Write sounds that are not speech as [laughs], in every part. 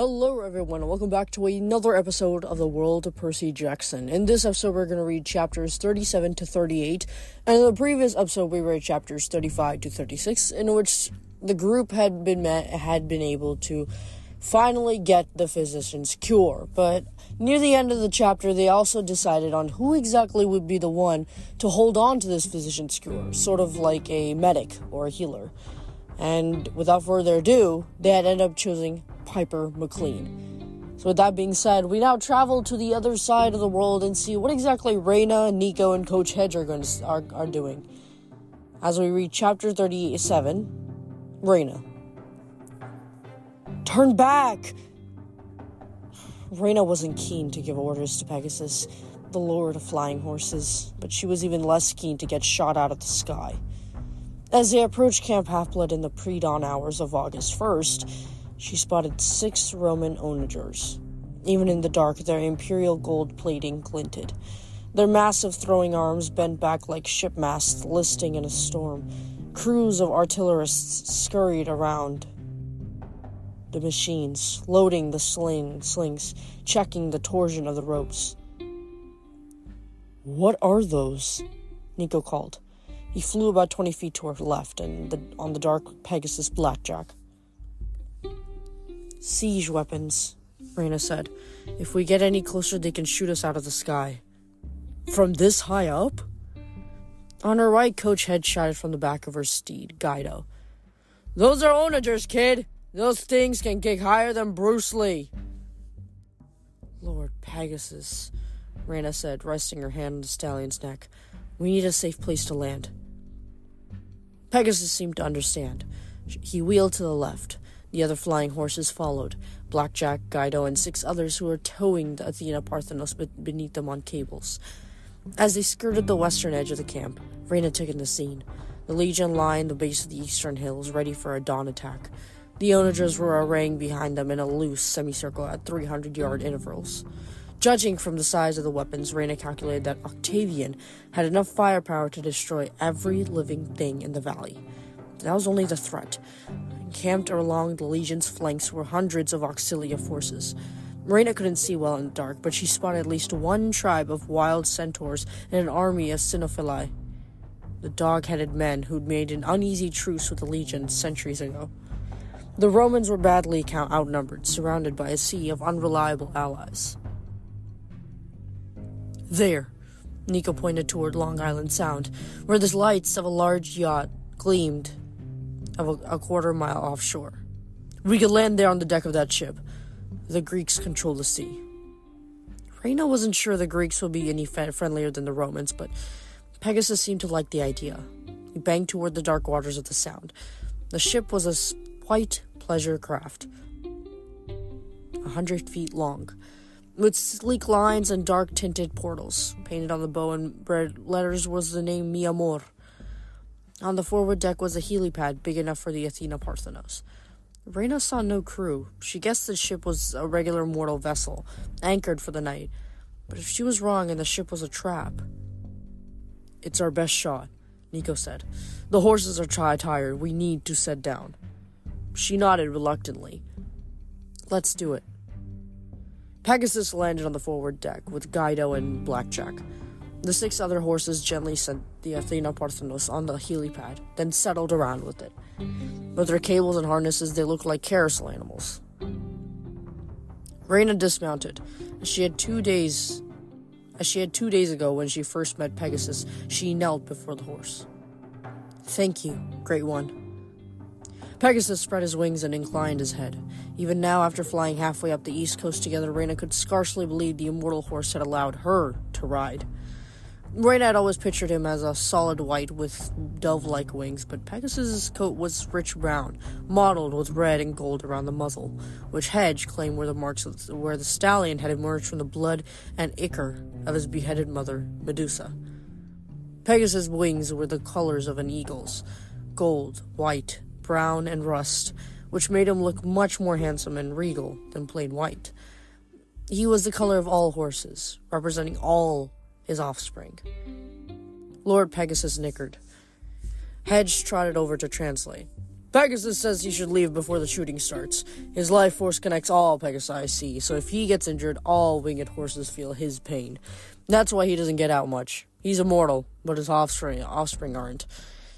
Hello, everyone, and welcome back to another episode of the World of Percy Jackson. In this episode, we're going to read chapters 37 to 38, and in the previous episode, we read chapters 35 to 36, in which the group had been met, had been able to finally get the physician's cure. But near the end of the chapter, they also decided on who exactly would be the one to hold on to this physician's cure, sort of like a medic or a healer. And without further ado, they had ended up choosing Piper McLean. So, with that being said, we now travel to the other side of the world and see what exactly Reyna, Nico, and Coach Hedge are going to are, are doing. As we read chapter 37, Reyna. Turn back! Reyna wasn't keen to give orders to Pegasus, the lord of flying horses, but she was even less keen to get shot out of the sky. As they approached Camp Half-Blood in the pre-dawn hours of August 1st, she spotted six Roman onagers. Even in the dark, their imperial gold plating glinted. Their massive throwing arms bent back like ship masts listing in a storm. Crews of artillerists scurried around the machines, loading the sling, slings, checking the torsion of the ropes. What are those? Nico called. He flew about 20 feet to her left and the, on the dark Pegasus Blackjack. Siege weapons, Reyna said. If we get any closer, they can shoot us out of the sky. From this high up? On her right, Coach Hedge shouted from the back of her steed, Guido. Those are onagers, kid! Those things can kick higher than Bruce Lee. Lord Pegasus, Reyna said, resting her hand on the stallion's neck. We need a safe place to land. Pegasus seemed to understand. He wheeled to the left. The other flying horses followed Blackjack, Guido, and six others who were towing the Athena Parthenos beneath them on cables. As they skirted the western edge of the camp, Reyna took in the scene. The Legion lined the base of the eastern hills, ready for a dawn attack. The onagers were arraying behind them in a loose semicircle at 300 yard intervals. Judging from the size of the weapons, Reyna calculated that Octavian had enough firepower to destroy every living thing in the valley. That was only the threat. Camped along the Legion's flanks were hundreds of auxilia forces. Reyna couldn't see well in the dark, but she spotted at least one tribe of wild centaurs and an army of cynophili, the dog headed men who'd made an uneasy truce with the Legion centuries ago. The Romans were badly outnumbered, surrounded by a sea of unreliable allies. There, Nico pointed toward Long Island Sound, where the lights of a large yacht gleamed of a, a quarter mile offshore. We could land there on the deck of that ship. The Greeks control the sea. Reyna wasn't sure the Greeks would be any friendlier than the Romans, but Pegasus seemed to like the idea. He banged toward the dark waters of the Sound. The ship was a white pleasure craft, a hundred feet long, with sleek lines and dark tinted portals. Painted on the bow in red letters was the name Mi Amor. On the forward deck was a helipad big enough for the Athena Parthenos. Reyna saw no crew. She guessed the ship was a regular mortal vessel, anchored for the night. But if she was wrong and the ship was a trap. It's our best shot, Nico said. The horses are tired. We need to set down. She nodded reluctantly. Let's do it. Pegasus landed on the forward deck with Guido and Blackjack. The six other horses gently sent the Athena Parthenos on the helipad, then settled around with it. With their cables and harnesses, they looked like carousel animals. Reyna dismounted. She had two days as she had two days ago when she first met Pegasus, she knelt before the horse. Thank you, Great One. Pegasus spread his wings and inclined his head. Even now, after flying halfway up the east coast together, Reyna could scarcely believe the immortal horse had allowed her to ride. Reyna had always pictured him as a solid white with dove like wings, but Pegasus's coat was rich brown, mottled with red and gold around the muzzle, which Hedge claimed were the marks of where the stallion had emerged from the blood and ichor of his beheaded mother, Medusa. Pegasus's wings were the colors of an eagle's gold, white, brown, and rust, which made him look much more handsome and regal than plain white. He was the color of all horses, representing all his offspring. Lord Pegasus nickered. Hedge trotted over to translate. Pegasus says he should leave before the shooting starts. His life force connects all Pegasi see, so if he gets injured, all winged horses feel his pain. That's why he doesn't get out much. He's immortal, but his offspring, offspring aren't.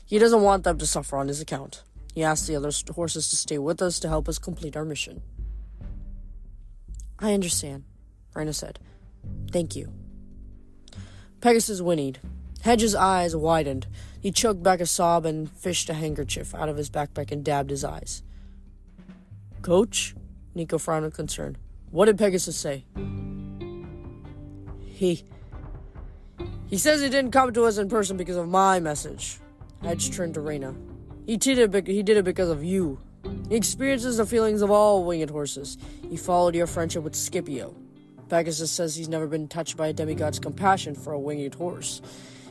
He doesn't want them to suffer on his account. He asked the other horses to stay with us to help us complete our mission. I understand, Reyna said. Thank you. Pegasus whinnied. Hedge's eyes widened. He choked back a sob and fished a handkerchief out of his backpack and dabbed his eyes. Coach? Nico frowned with concern. What did Pegasus say? He. He says he didn't come to us in person because of my message. Hedge turned to Reyna. He did it, he did it because of you. He experiences the feelings of all winged horses. He followed your friendship with Scipio. Pegasus says he's never been touched by a demigod's compassion for a winged horse.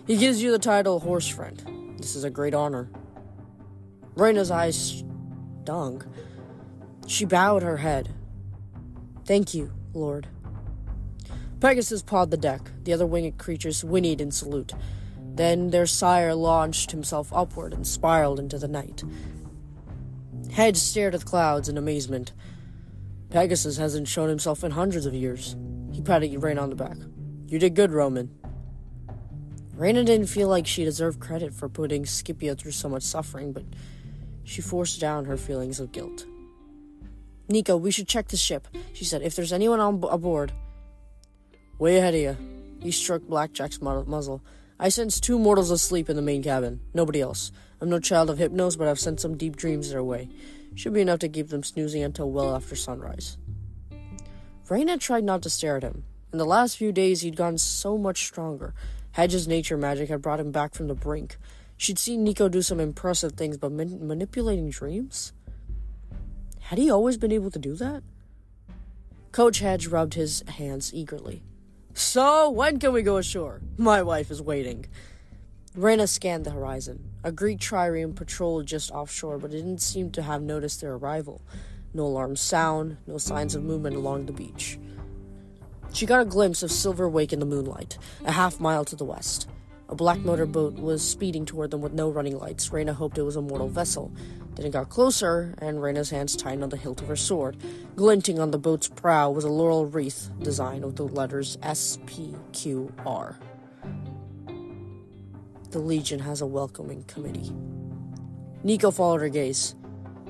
He gives you the title Horse Friend. This is a great honor. Reyna's eyes stung. She bowed her head. Thank you, Lord. Pegasus pawed the deck. The other winged creatures whinnied in salute. Then their sire launched himself upward and spiraled into the night. Hedge stared at the clouds in amazement. Pegasus hasn't shown himself in hundreds of years. He patted Reyna on the back. You did good, Roman. Reyna didn't feel like she deserved credit for putting Scipio through so much suffering, but she forced down her feelings of guilt. Nico, we should check the ship, she said, if there's anyone on b- aboard. Way ahead of you. He stroked Blackjack's muzzle. I sense two mortals asleep in the main cabin. Nobody else. I'm no child of Hypnos, but I've sent some deep dreams their way. Should be enough to keep them snoozing until well after sunrise. Reyna tried not to stare at him. In the last few days, he'd gotten so much stronger. Hedge's nature magic had brought him back from the brink. She'd seen Nico do some impressive things, but man- manipulating dreams? Had he always been able to do that? Coach Hedge rubbed his hands eagerly. So, when can we go ashore? My wife is waiting. Reyna scanned the horizon. A Greek trireme patrolled just offshore, but it didn't seem to have noticed their arrival. No alarm sound, no signs of movement along the beach. She got a glimpse of Silver Wake in the moonlight, a half mile to the west. A black motorboat was speeding toward them with no running lights. Reyna hoped it was a mortal vessel. Then it got closer, and Reyna's hands tightened on the hilt of her sword. Glinting on the boat's prow was a laurel wreath design with the letters SPQR. The Legion has a welcoming committee. Nico followed her gaze.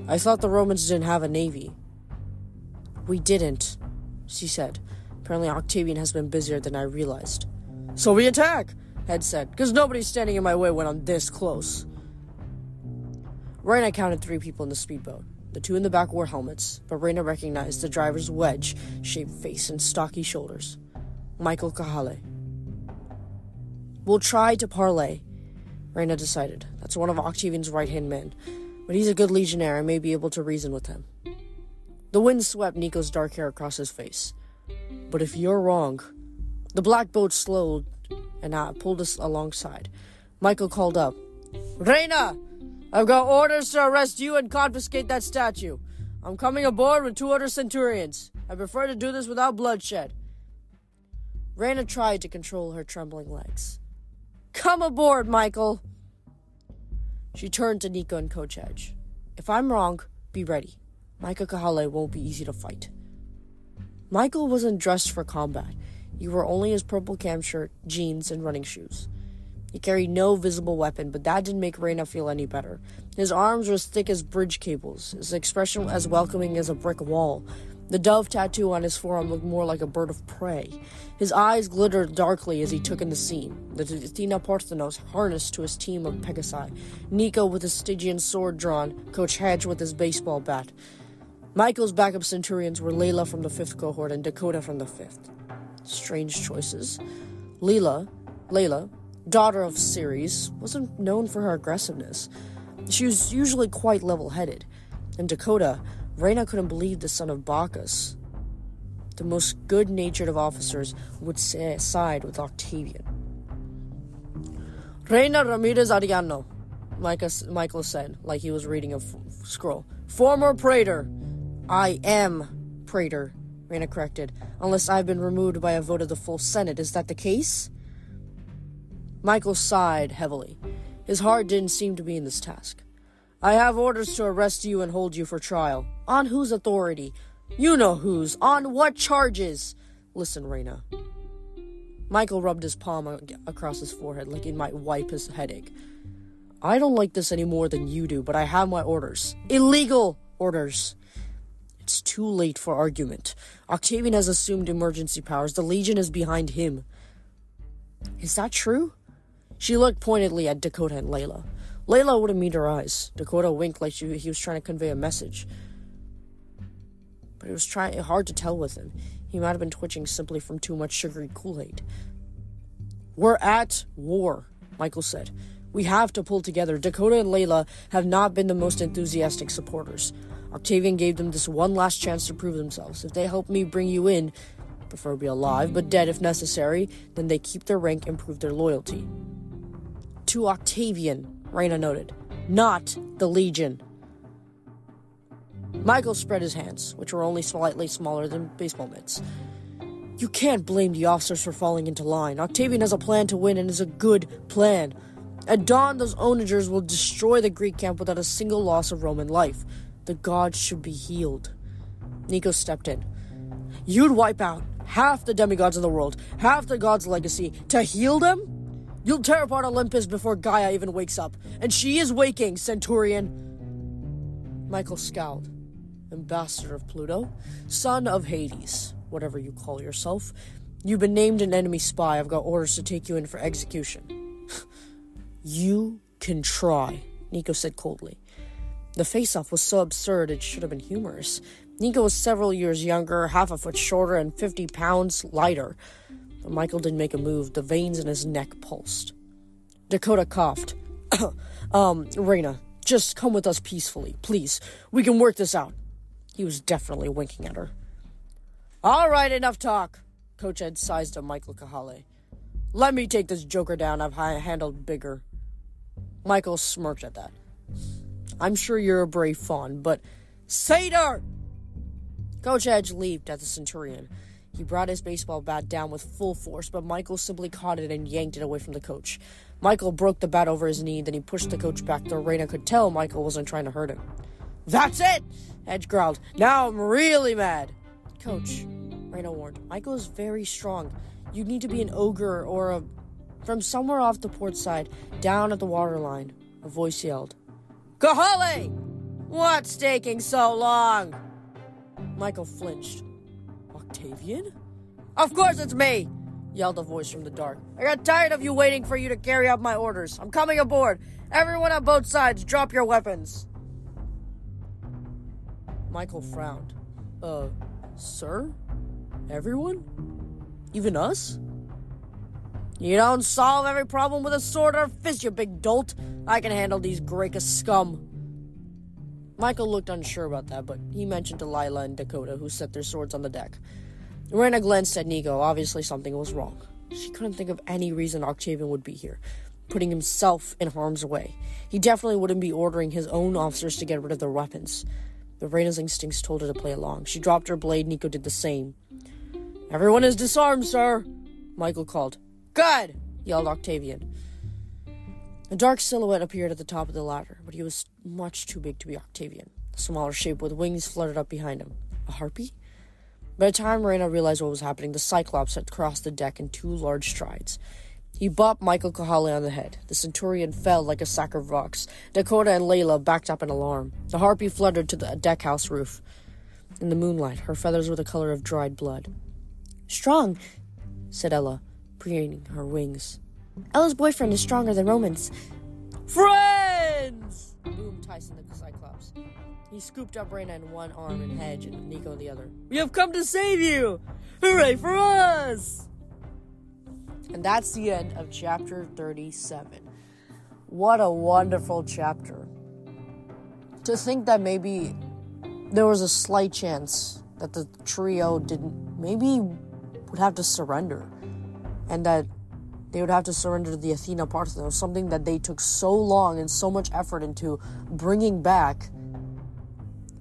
I thought the Romans didn't have a navy. We didn't, she said. Apparently, Octavian has been busier than I realized. So we attack, Said, because nobody's standing in my way when I'm this close. Reyna counted three people in the speedboat. The two in the back wore helmets, but Reyna recognized the driver's wedge shaped face and stocky shoulders. Michael Kahale. We'll try to parley, Reyna decided. That's one of Octavian's right hand men, but he's a good legionnaire and may be able to reason with him. The wind swept Nico's dark hair across his face. But if you're wrong, the black boat slowed and I pulled us alongside. Michael called up, Reyna, I've got orders to arrest you and confiscate that statue. I'm coming aboard with two other centurions. I prefer to do this without bloodshed. Reyna tried to control her trembling legs. Come aboard, Michael. She turned to Nico and Coach Hedge. If I'm wrong, be ready. Michael Kahale won't be easy to fight. Michael wasn't dressed for combat. He wore only his purple cam shirt, jeans, and running shoes. He carried no visible weapon, but that didn't make Reyna feel any better. His arms were as thick as bridge cables, his expression as welcoming as a brick wall. The dove tattoo on his forearm looked more like a bird of prey. His eyes glittered darkly as he took in the scene. The Athena Parthenos harnessed to his team of Pegasi, Nico with his Stygian sword drawn, Coach Hedge with his baseball bat. Michael's backup centurions were Layla from the 5th cohort and Dakota from the 5th. Strange choices. Leela, Layla, daughter of Ceres, wasn't known for her aggressiveness. She was usually quite level headed. And Dakota, Reyna couldn't believe the son of Bacchus. The most good natured of officers would side with Octavian. Reyna Ramirez Arellano, Michael said, like he was reading a f- scroll. Former praetor. I am praetor, Reyna corrected, unless I've been removed by a vote of the full Senate. Is that the case? Michael sighed heavily. His heart didn't seem to be in this task. I have orders to arrest you and hold you for trial. On whose authority? You know whose. On what charges? Listen, Reyna. Michael rubbed his palm across his forehead like he might wipe his headache. I don't like this any more than you do, but I have my orders. Illegal orders. It's too late for argument. Octavian has assumed emergency powers. The Legion is behind him. Is that true? She looked pointedly at Dakota and Layla. Layla wouldn't meet her eyes. Dakota winked like she, he was trying to convey a message. But it was trying hard to tell with him. He might have been twitching simply from too much sugary Kool-Aid. We're at war, Michael said. We have to pull together. Dakota and Layla have not been the most enthusiastic supporters. Octavian gave them this one last chance to prove themselves. If they help me bring you in, preferably alive, but dead if necessary, then they keep their rank and prove their loyalty. To Octavian, Reyna noted, not the Legion. Michael spread his hands, which were only slightly smaller than baseball mitts. You can't blame the officers for falling into line. Octavian has a plan to win and is a good plan. At dawn, those onagers will destroy the Greek camp without a single loss of Roman life. The gods should be healed. Nico stepped in. You'd wipe out half the demigods in the world, half the gods' legacy, to heal them? You'll tear apart Olympus before Gaia even wakes up. And she is waking, Centurion. Michael scowled. Ambassador of Pluto, son of Hades, whatever you call yourself. You've been named an enemy spy. I've got orders to take you in for execution. [laughs] you can try, Nico said coldly. The face off was so absurd it should have been humorous. Nico was several years younger, half a foot shorter, and 50 pounds lighter. But Michael didn't make a move. The veins in his neck pulsed. Dakota coughed. [coughs] um, just come with us peacefully, please. We can work this out. He was definitely winking at her. All right, enough talk. Coach Hedge sized up Michael Kahale. Let me take this joker down. I've handled bigger. Michael smirked at that. I'm sure you're a brave fawn, but Satyr! Coach Hedge leaped at the Centurion. He brought his baseball bat down with full force, but Michael simply caught it and yanked it away from the coach. Michael broke the bat over his knee, then he pushed the coach back, though Reyna could tell Michael wasn't trying to hurt him. That's it! Hedge growled. Now I'm really mad. Coach, Reyna warned, Michael is very strong. You need to be an ogre or a. From somewhere off the port side, down at the waterline, a voice yelled. Kahale! What's taking so long? Michael flinched. Octavian? Of course it's me! yelled a voice from the dark. I got tired of you waiting for you to carry out my orders. I'm coming aboard. Everyone on both sides, drop your weapons. Michael frowned. Uh, sir? Everyone? Even us? You don't solve every problem with a sword or a fist, you big dolt. I can handle these Graecus scum. Michael looked unsure about that, but he mentioned to Lila and Dakota, who set their swords on the deck. Reyna glanced at Nico. Obviously, something was wrong. She couldn't think of any reason Octavian would be here, putting himself in harm's way. He definitely wouldn't be ordering his own officers to get rid of their weapons. But Reyna's instincts told her to play along. She dropped her blade. Nico did the same. Everyone is disarmed, sir, Michael called. Good! yelled Octavian. A dark silhouette appeared at the top of the ladder, but he was much too big to be Octavian. A smaller shape with wings fluttered up behind him. A harpy? By the time Reyna realized what was happening, the Cyclops had crossed the deck in two large strides. He bopped Michael Kahale on the head. The Centurion fell like a sack of rocks. Dakota and Layla backed up in alarm. The harpy fluttered to the deckhouse roof. In the moonlight, her feathers were the color of dried blood. Strong, said Ella preening her wings. Ella's boyfriend is stronger than Roman's. Friends! boomed Tyson the Cyclops. He scooped up Reyna in one arm and Hedge and Nico in the other. We have come to save you! Hooray for us! And that's the end of chapter 37. What a wonderful chapter. To think that maybe there was a slight chance that the trio didn't, maybe would have to surrender and that they would have to surrender the Athena Parthenos, something that they took so long and so much effort into bringing back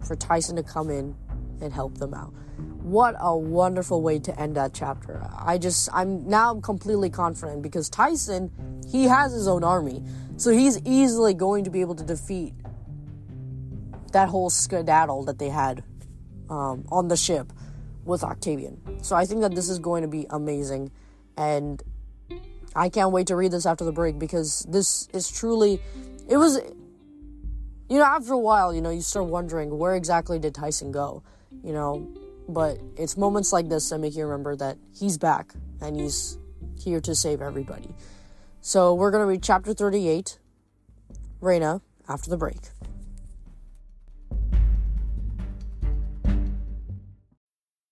for Tyson to come in and help them out. What a wonderful way to end that chapter. I just, I'm now completely confident because Tyson, he has his own army. So he's easily going to be able to defeat that whole skedaddle that they had um, on the ship with Octavian. So I think that this is going to be amazing, and I can't wait to read this after the break because this is truly. It was. You know, after a while, you know, you start wondering where exactly did Tyson go? You know, but it's moments like this that make you remember that he's back and he's here to save everybody. So we're going to read chapter 38, Reyna, after the break.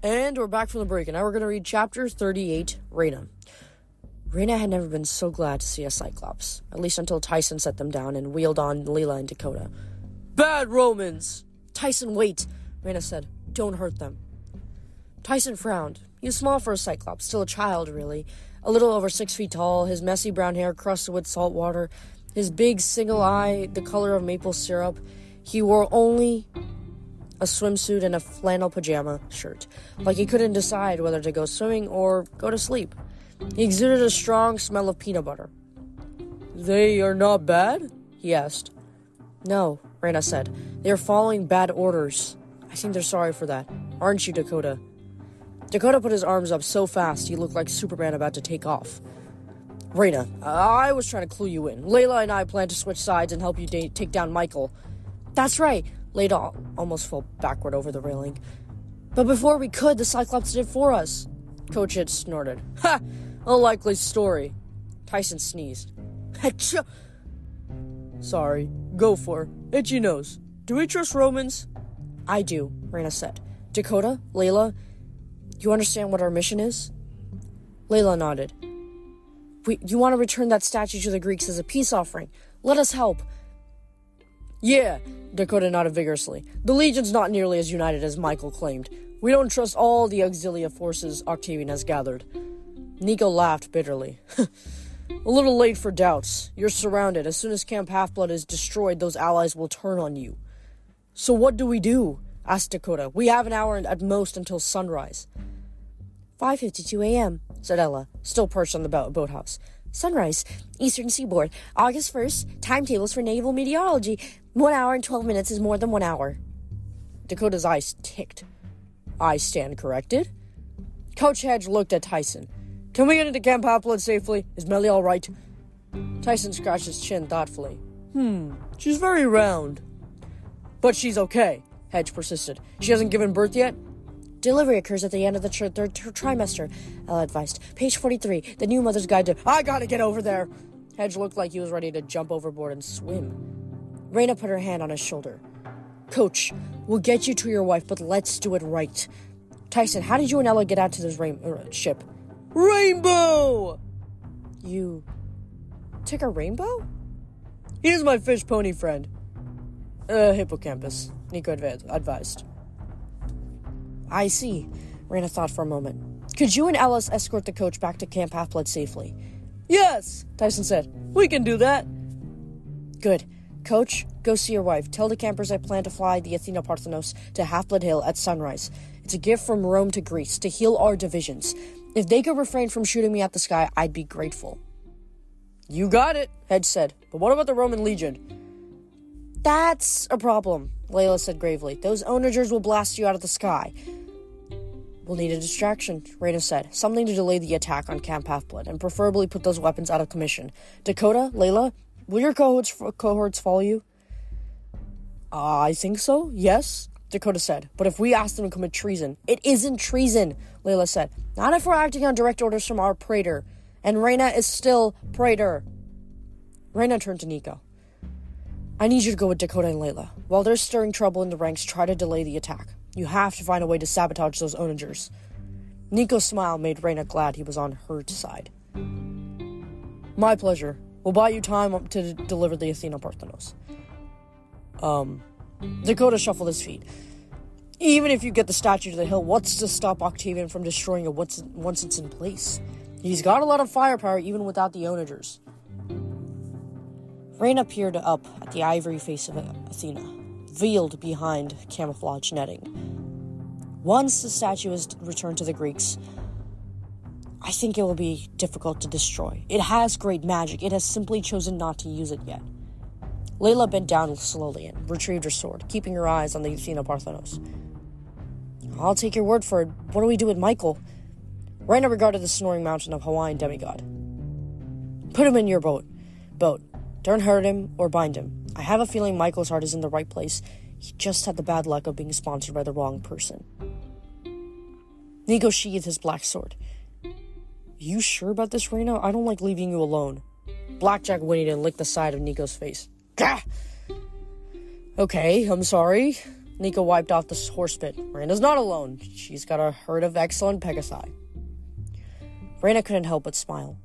And we're back from the break, and now we're going to read chapter 38, Reyna. Reyna had never been so glad to see a Cyclops, at least until Tyson set them down and wheeled on Leela and Dakota. Bad Romans! Tyson, wait! Reyna said. Don't hurt them. Tyson frowned. He was small for a Cyclops, still a child, really. A little over six feet tall, his messy brown hair crusted with salt water, his big single eye the color of maple syrup. He wore only a swimsuit and a flannel pajama shirt, like he couldn't decide whether to go swimming or go to sleep. He exuded a strong smell of peanut butter. They are not bad? he asked. No, Reyna said. They are following bad orders. I think they're sorry for that. Aren't you, Dakota? Dakota put his arms up so fast he looked like Superman about to take off. Reyna, I was trying to clue you in. Layla and I plan to switch sides and help you da- take down Michael. That's right. Layla almost fell backward over the railing. But before we could, the Cyclops did for us. Coach had snorted. [laughs] Ha! A likely story. Tyson sneezed. [laughs] Achoo! Sorry. Go for it. Itchy nose. Do we trust Romans? I do, Reyna said. Dakota, Layla, you understand what our mission is? Layla nodded. We, you want to return that statue to the Greeks as a peace offering. Let us help. Yeah, Dakota nodded vigorously. The Legion's not nearly as united as Michael claimed. We don't trust all the auxilia forces Octavian has gathered. Nico laughed bitterly. [laughs] A little late for doubts. You're surrounded. As soon as Camp Half-Blood is destroyed, those allies will turn on you. So what do we do? asked Dakota. We have an hour at most until sunrise. 5.52 a.m., said Ella, still perched on the boat- boathouse. Sunrise, Eastern Seaboard, August 1st, timetables for naval meteorology. One hour and 12 minutes is more than one hour. Dakota's eyes ticked. I stand corrected. Coach Hedge looked at Tyson. Can we get into Camp Half-Blood safely? Is Mellie all right? Tyson scratched his chin thoughtfully. Hmm, she's very round. But she's okay, Hedge persisted. She hasn't given birth yet? Delivery occurs at the end of the tr- third tr- trimester, Ella advised. Page 43, the new mother's guide to. I gotta get over there! Hedge looked like he was ready to jump overboard and swim. Reyna put her hand on his shoulder. Coach, we'll get you to your wife, but let's do it right. Tyson, how did you and Ella get out to this rain- uh, ship? Rainbow! You took a rainbow? He's my fish pony friend. Uh, hippocampus, Nico advised. I see. Reyna thought for a moment. Could you and Ellis escort the coach back to Camp Half-Blood safely? Yes, Tyson said. We can do that. Good. Coach, go see your wife. Tell the campers I plan to fly the Athena Parthenos to Half-Blood Hill at sunrise. It's a gift from Rome to Greece to heal our divisions. If they could refrain from shooting me at the sky, I'd be grateful. You got it, Hedge said. But what about the Roman Legion? That's a problem, Layla said gravely. Those onagers will blast you out of the sky. We'll need a distraction, Reyna said. Something to delay the attack on Camp Half-Blood, and preferably put those weapons out of commission. Dakota, Layla, will your cohorts, cohorts follow you? Uh, I think so, yes, Dakota said. But if we ask them to commit treason, it isn't treason, Layla said. Not if we're acting on direct orders from our praetor. And Reyna is still praetor. Reyna turned to Nico. I need you to go with Dakota and Layla. While they're stirring trouble in the ranks, try to delay the attack. You have to find a way to sabotage those onagers. Nico's smile made Reyna glad he was on her side. My pleasure, We'll buy you time to deliver the Athena Parthenos. Um, Dakota shuffled his feet. Even if you get the statue to the hill, what's to stop Octavian from destroying it once, once it's in place? He's got a lot of firepower even without the onagers. Rain peered up at the ivory face of Athena, veiled behind camouflage netting. Once the statue is returned to the Greeks, I think it will be difficult to destroy. It has great magic, it has simply chosen not to use it yet. Layla bent down slowly and retrieved her sword, keeping her eyes on the Athena Parthenos. I'll take your word for it. What do we do with Michael? Reyna regarded the snoring mountain of Hawaiian demigod. Put him in your boat. Boat. Don't hurt him or bind him. I have a feeling Michael's heart is in the right place. He just had the bad luck of being sponsored by the wrong person. Nico sheathed his black sword. You sure about this, Reyna? I don't like leaving you alone. Blackjack whinnied and licked the side of Nico's face. Gah! Okay, I'm sorry. Nico wiped off the horse bit. Reyna's not alone. She's got a herd of excellent Pegasi. Reyna couldn't help but smile.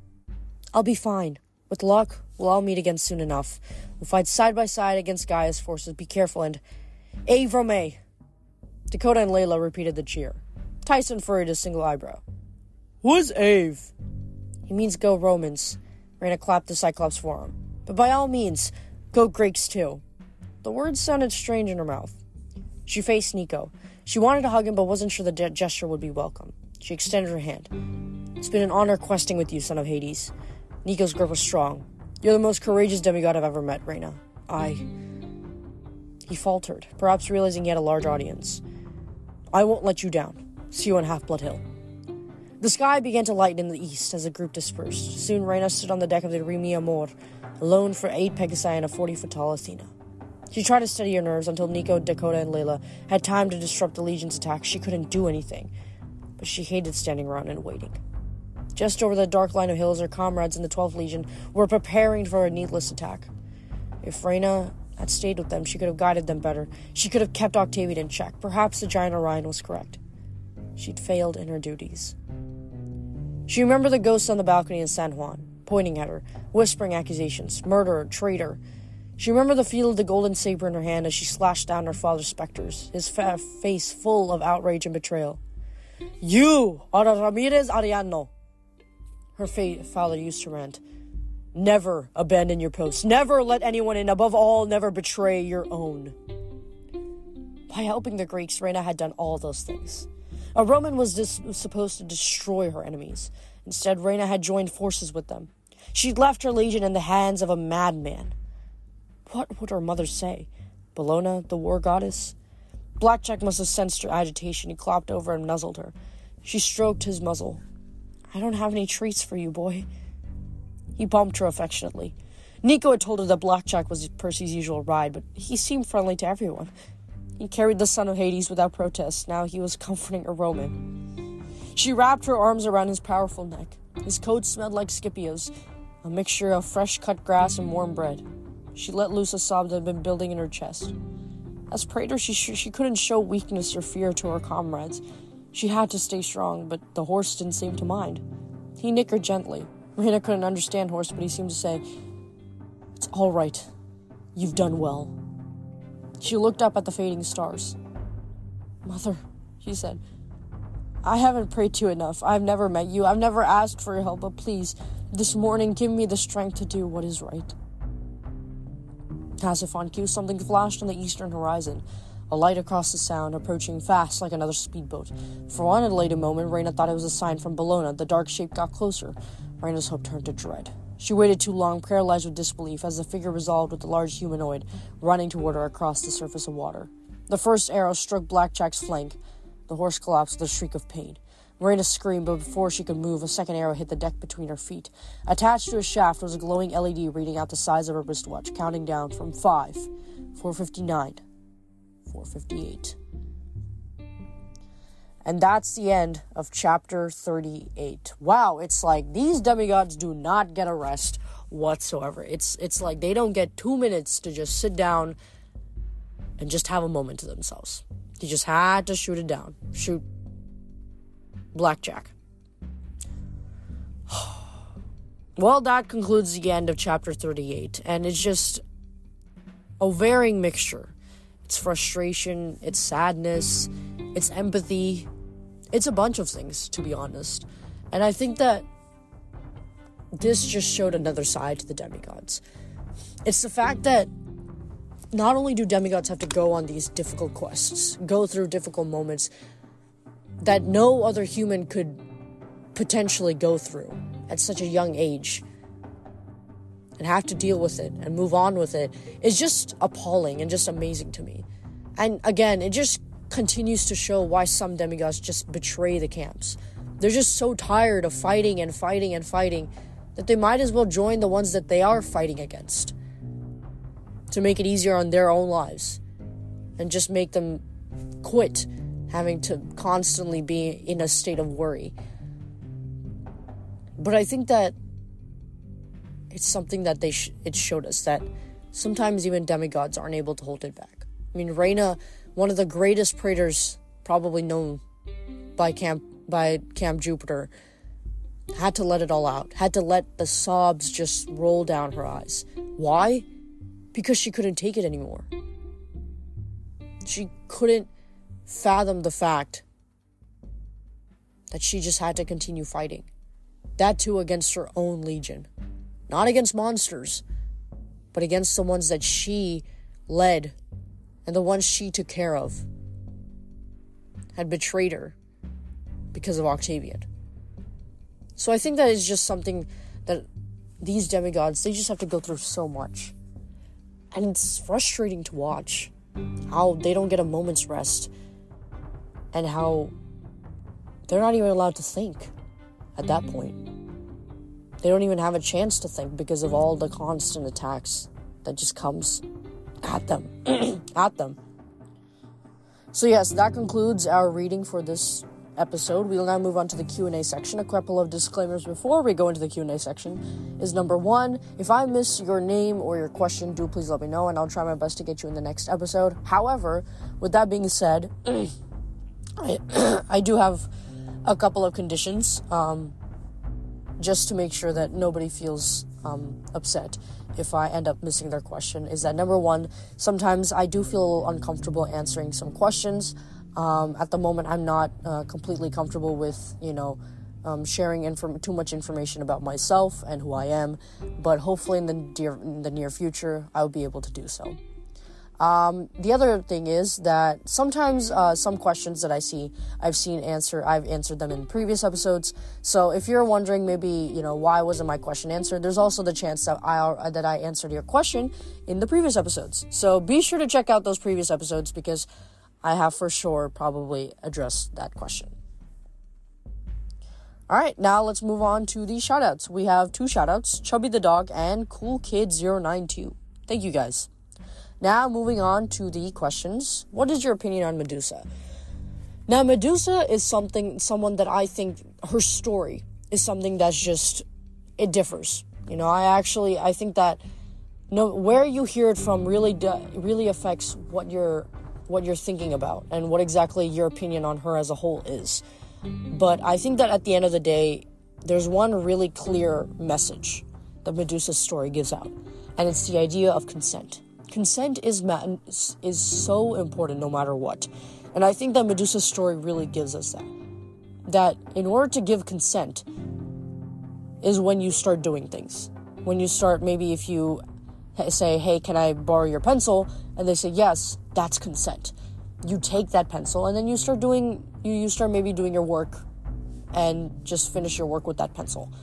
I'll be fine. With luck, we'll all meet again soon enough. We'll fight side by side against Gaia's forces. Be careful and. Ave Romae! Dakota and Layla repeated the cheer. Tyson furrowed his single eyebrow. Who's Ave? He means go Romans. Reyna clapped the Cyclops for him. But by all means, go Greeks too. The words sounded strange in her mouth. She faced Nico. She wanted to hug him, but wasn't sure the de- gesture would be welcome. She extended her hand. It's been an honor questing with you, son of Hades. Nico's grip was strong. You're the most courageous demigod I've ever met, Reyna. I. He faltered, perhaps realizing he had a large audience. I won't let you down. See you on Half Blood Hill. The sky began to lighten in the east as the group dispersed. Soon Reyna stood on the deck of the Rimi Amor, alone for eight Pegasi and a 40 foot tall Athena. She tried to steady her nerves until Nico, Dakota, and Layla had time to disrupt the Legion's attack. She couldn't do anything, but she hated standing around and waiting. Just over the dark line of hills, her comrades in the 12th Legion were preparing for a needless attack. If Reyna had stayed with them, she could have guided them better. She could have kept Octavian in check. Perhaps the giant Orion was correct. She'd failed in her duties. She remembered the ghosts on the balcony in San Juan, pointing at her, whispering accusations murderer, traitor, she remembered the feel of the golden saber in her hand as she slashed down her father's specters, his fa- face full of outrage and betrayal. You are Ramirez Arellano. Her fa- father used to rant. Never abandon your post. Never let anyone in. Above all, never betray your own. By helping the Greeks, Reyna had done all those things. A Roman was dis- supposed to destroy her enemies. Instead, Reyna had joined forces with them. She'd left her legion in the hands of a madman. What would her mother say? Bellona, the war goddess? Blackjack must have sensed her agitation. He clopped over and nuzzled her. She stroked his muzzle. I don't have any treats for you, boy. He bumped her affectionately. Nico had told her that Blackjack was Percy's usual ride, but he seemed friendly to everyone. He carried the son of Hades without protest. Now he was [laughs] comforting a Roman. She wrapped her arms around his powerful neck. His coat smelled like Scipio's, a mixture of fresh cut grass and warm bread. She let loose a sob that had been building in her chest. As Praetor, she, sh- she couldn't show weakness or fear to her comrades. She had to stay strong, but the horse didn't seem to mind. He nickered gently. Marina couldn't understand horse, but he seemed to say, It's all right. You've done well. She looked up at the fading stars. Mother, she said, I haven't prayed to you enough. I've never met you. I've never asked for your help, but please, this morning, give me the strength to do what is right. As if on cue, something flashed on the eastern horizon. A light across the sound, approaching fast like another speedboat. For one elated moment, Reyna thought it was a sign from Bellona. The dark shape got closer. Reyna's hope turned to dread. She waited too long, paralyzed with disbelief, as the figure resolved with the large humanoid running toward her across the surface of water. The first arrow struck Blackjack's flank. The horse collapsed with a shriek of pain. Marina screamed, but before she could move, a second arrow hit the deck between her feet. Attached to a shaft was a glowing LED reading out the size of her wristwatch, counting down from 5, 459, 458. And that's the end of chapter 38. Wow, it's like these demigods do not get a rest whatsoever. It's it's like they don't get 2 minutes to just sit down and just have a moment to themselves. He just had to shoot it down. Shoot blackjack. [sighs] well, that concludes the end of chapter 38, and it's just a varying mixture. It's frustration, it's sadness, it's empathy, it's a bunch of things, to be honest. And I think that this just showed another side to the demigods. It's the fact that not only do demigods have to go on these difficult quests, go through difficult moments that no other human could potentially go through at such a young age and have to deal with it and move on with it is just appalling and just amazing to me. And again, it just continues to show why some demigods just betray the camps. They're just so tired of fighting and fighting and fighting that they might as well join the ones that they are fighting against to make it easier on their own lives and just make them quit having to constantly be in a state of worry. But I think that it's something that they sh- it showed us that sometimes even demigods aren't able to hold it back. I mean, Reyna, one of the greatest praetors probably known by Camp by Camp Jupiter, had to let it all out. Had to let the sobs just roll down her eyes. Why? Because she couldn't take it anymore. She couldn't fathom the fact that she just had to continue fighting. That too against her own legion. Not against monsters, but against the ones that she led and the ones she took care of. Had betrayed her because of Octavian. So I think that is just something that these demigods, they just have to go through so much. And it's frustrating to watch how they don't get a moment's rest and how they're not even allowed to think at that point. They don't even have a chance to think because of all the constant attacks that just comes at them. [clears throat] at them. So yes, that concludes our reading for this episode. We will now move on to the Q&A section. A couple of disclaimers before we go into the Q&A section is number 1, if I miss your name or your question, do please let me know and I'll try my best to get you in the next episode. However, with that being said, [clears throat] I [clears throat] I do have a couple of conditions. Um, just to make sure that nobody feels um, upset if I end up missing their question is that number one, sometimes I do feel uncomfortable answering some questions. Um, at the moment, I'm not uh, completely comfortable with, you know, um, sharing inform- too much information about myself and who I am, but hopefully in the, dear- in the near future, I'll be able to do so. Um, the other thing is that sometimes uh, some questions that I see, I've seen answer, I've answered them in previous episodes. So if you're wondering, maybe you know why wasn't my question answered, there's also the chance that I uh, that I answered your question in the previous episodes. So be sure to check out those previous episodes because I have for sure probably addressed that question. All right, now let's move on to the shoutouts. We have two shoutouts, Chubby the dog and Cool Kid 092. Thank you guys. Now, moving on to the questions. What is your opinion on Medusa? Now, Medusa is something, someone that I think her story is something that's just, it differs. You know, I actually, I think that no, where you hear it from really, really affects what you're, what you're thinking about and what exactly your opinion on her as a whole is. But I think that at the end of the day, there's one really clear message that Medusa's story gives out, and it's the idea of consent consent is ma- is so important no matter what. And I think that Medusa's story really gives us that. That in order to give consent is when you start doing things. When you start, maybe if you say, hey, can I borrow your pencil? And they say, yes, that's consent. You take that pencil and then you start doing, you, you start maybe doing your work and just finish your work with that pencil.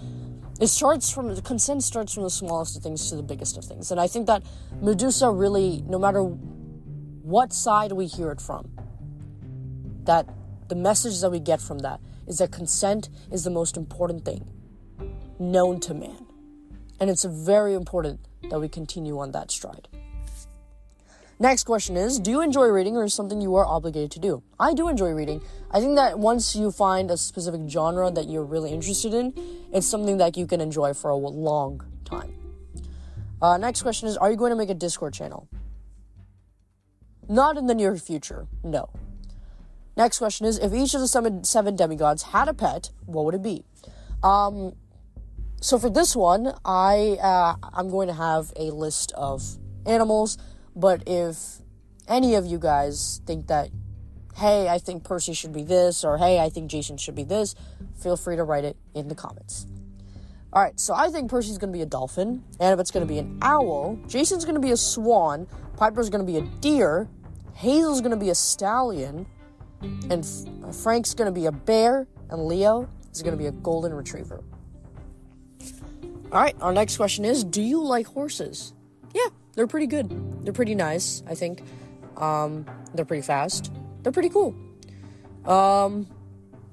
It starts from the consent starts from the smallest of things to the biggest of things. And I think that Medusa really, no matter what side we hear it from, that the message that we get from that is that consent is the most important thing known to man. And it's very important that we continue on that stride. Next question is Do you enjoy reading or is something you are obligated to do? I do enjoy reading. I think that once you find a specific genre that you're really interested in, it's something that you can enjoy for a long time. Uh, next question is Are you going to make a Discord channel? Not in the near future, no. Next question is If each of the seven, seven demigods had a pet, what would it be? Um, so for this one, I uh, I'm going to have a list of animals, but if any of you guys think that, hey, I think Percy should be this, or hey, I think Jason should be this, feel free to write it in the comments. All right, so I think Percy's going to be a dolphin, Annabeth's going to be an owl, Jason's going to be a swan, Piper's going to be a deer, Hazel's going to be a stallion, and F- uh, Frank's going to be a bear, and Leo is going to be a golden retriever. All right, our next question is Do you like horses? Yeah, they're pretty good. They're pretty nice, I think. Um, they're pretty fast. They're pretty cool. Um,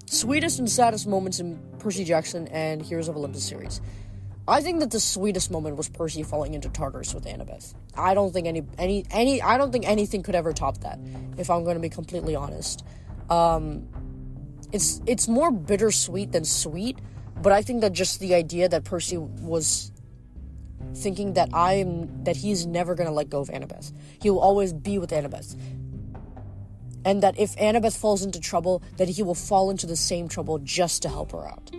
sweetest and saddest moments in Percy Jackson and Heroes of Olympus series. I think that the sweetest moment was Percy falling into Tartarus with Annabeth. I don't think any any any I don't think anything could ever top that. If I'm going to be completely honest, um, it's it's more bittersweet than sweet but I think that just the idea that Percy was thinking that I'm that he's never gonna let go of Annabeth. He will always be with Annabeth. And that if Annabeth falls into trouble, that he will fall into the same trouble just to help her out.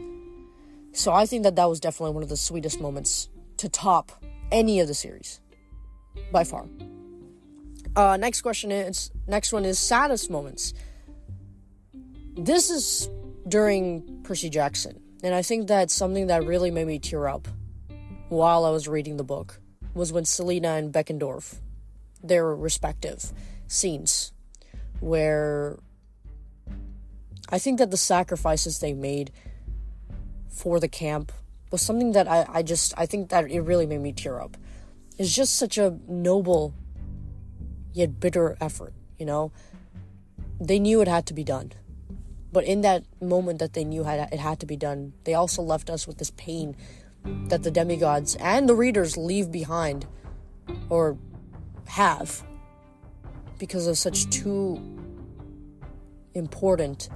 So I think that that was definitely one of the sweetest moments to top any of the series, by far. Uh, next question is next one is saddest moments. This is during Percy Jackson. And I think that's something that really made me tear up while I was reading the book was when Silena and Beckendorf, their respective scenes, where I think that the sacrifices they made for the camp was something that I, I just I think that it really made me tear up. It's just such a noble yet bitter effort, you know? They knew it had to be done. But in that moment that they knew it had to be done, they also left us with this pain that the demigods and the readers leave behind or have because of such two important,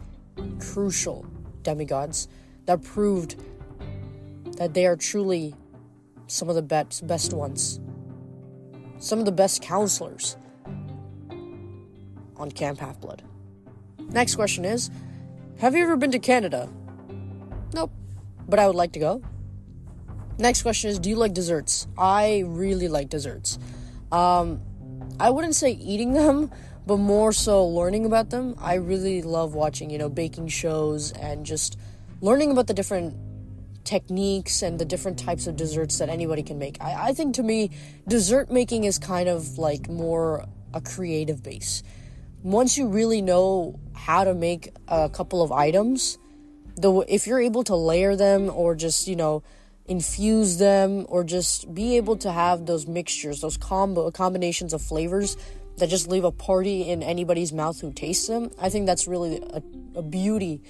crucial demigods that proved that they are truly some of the best, best ones, some of the best counselors on Camp Half Blood. Next question is have you ever been to Canada? Nope. But I would like to go. Next question is Do you like desserts? I really like desserts. Um, I wouldn't say eating [laughs] them, but more so learning about them. I really love watching, you know, baking shows and just learning about the different techniques and the different types of desserts that anybody can make. I, I think to me, dessert making is kind of like more a creative base once you really know how to make a couple of items, the if you're able to layer them or just you know infuse them or just be able to have those mixtures, those combo combinations of flavors that just leave a party in anybody's mouth who tastes them. I think that's really a, a beauty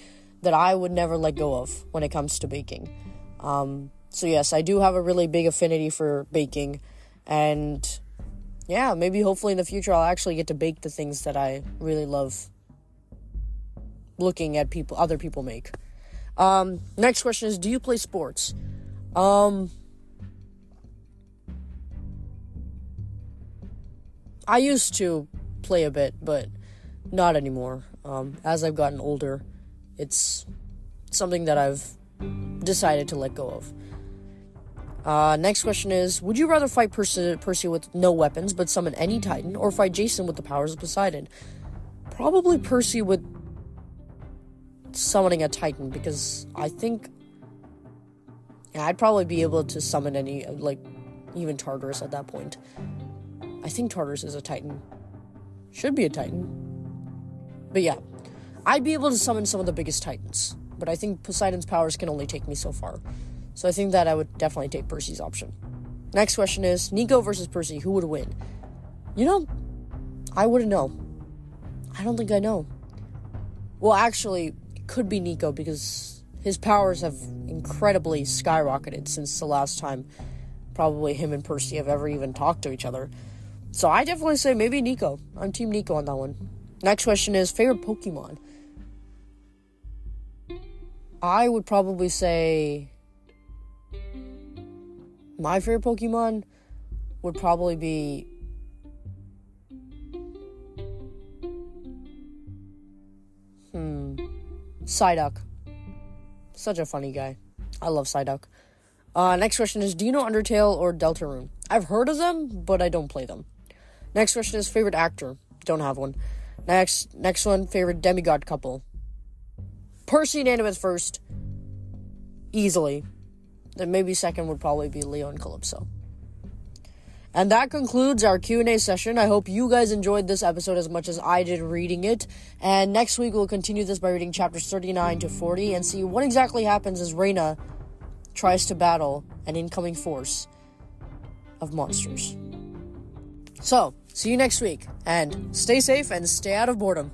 that I would never let go of when it comes to baking. Um, so yes, I do have a really big affinity for baking, and yeah, maybe hopefully in the future I'll actually get to bake the things that I really love looking at people other people make. Um, next question is do you play sports? Um I used to play a bit, but not anymore. Um, as I've gotten older, it's something that I've decided to let go of. Uh, next question is Would you rather fight Percy, Percy with no weapons but summon any Titan, or fight Jason with the powers of Poseidon? Probably Percy with summoning a Titan, because I think. Yeah, I'd probably be able to summon any, like, even Tartarus at that point. I think Tartarus is a Titan. Should be a Titan. But yeah, I'd be able to summon some of the biggest Titans, but I think Poseidon's powers can only take me so far. So I think that I would definitely take Percy's option. Next question is Nico versus Percy, who would win? You know, I wouldn't know. I don't think I know. Well, actually, it could be Nico because his powers have incredibly skyrocketed since the last time probably him and Percy have ever even talked to each other. So I definitely say maybe Nico. I'm Team Nico on that one. Next question is favorite Pokemon. I would probably say my favorite Pokemon would probably be hmm Psyduck. Such a funny guy. I love Psyduck. Uh, next question is Do you know Undertale or Deltarune? I've heard of them, but I don't play them. Next question is favorite actor. Don't have one. Next, next one, favorite demigod couple. Percy and Annabeth first, easily. Then maybe second would probably be Leo and Calypso. And that concludes our Q&A session. I hope you guys enjoyed this episode as much as I did reading it. And next week we'll continue this by reading chapters 39 to 40 and see what exactly happens as Reyna tries to battle an incoming force of monsters. So, see you next week and stay safe and stay out of boredom.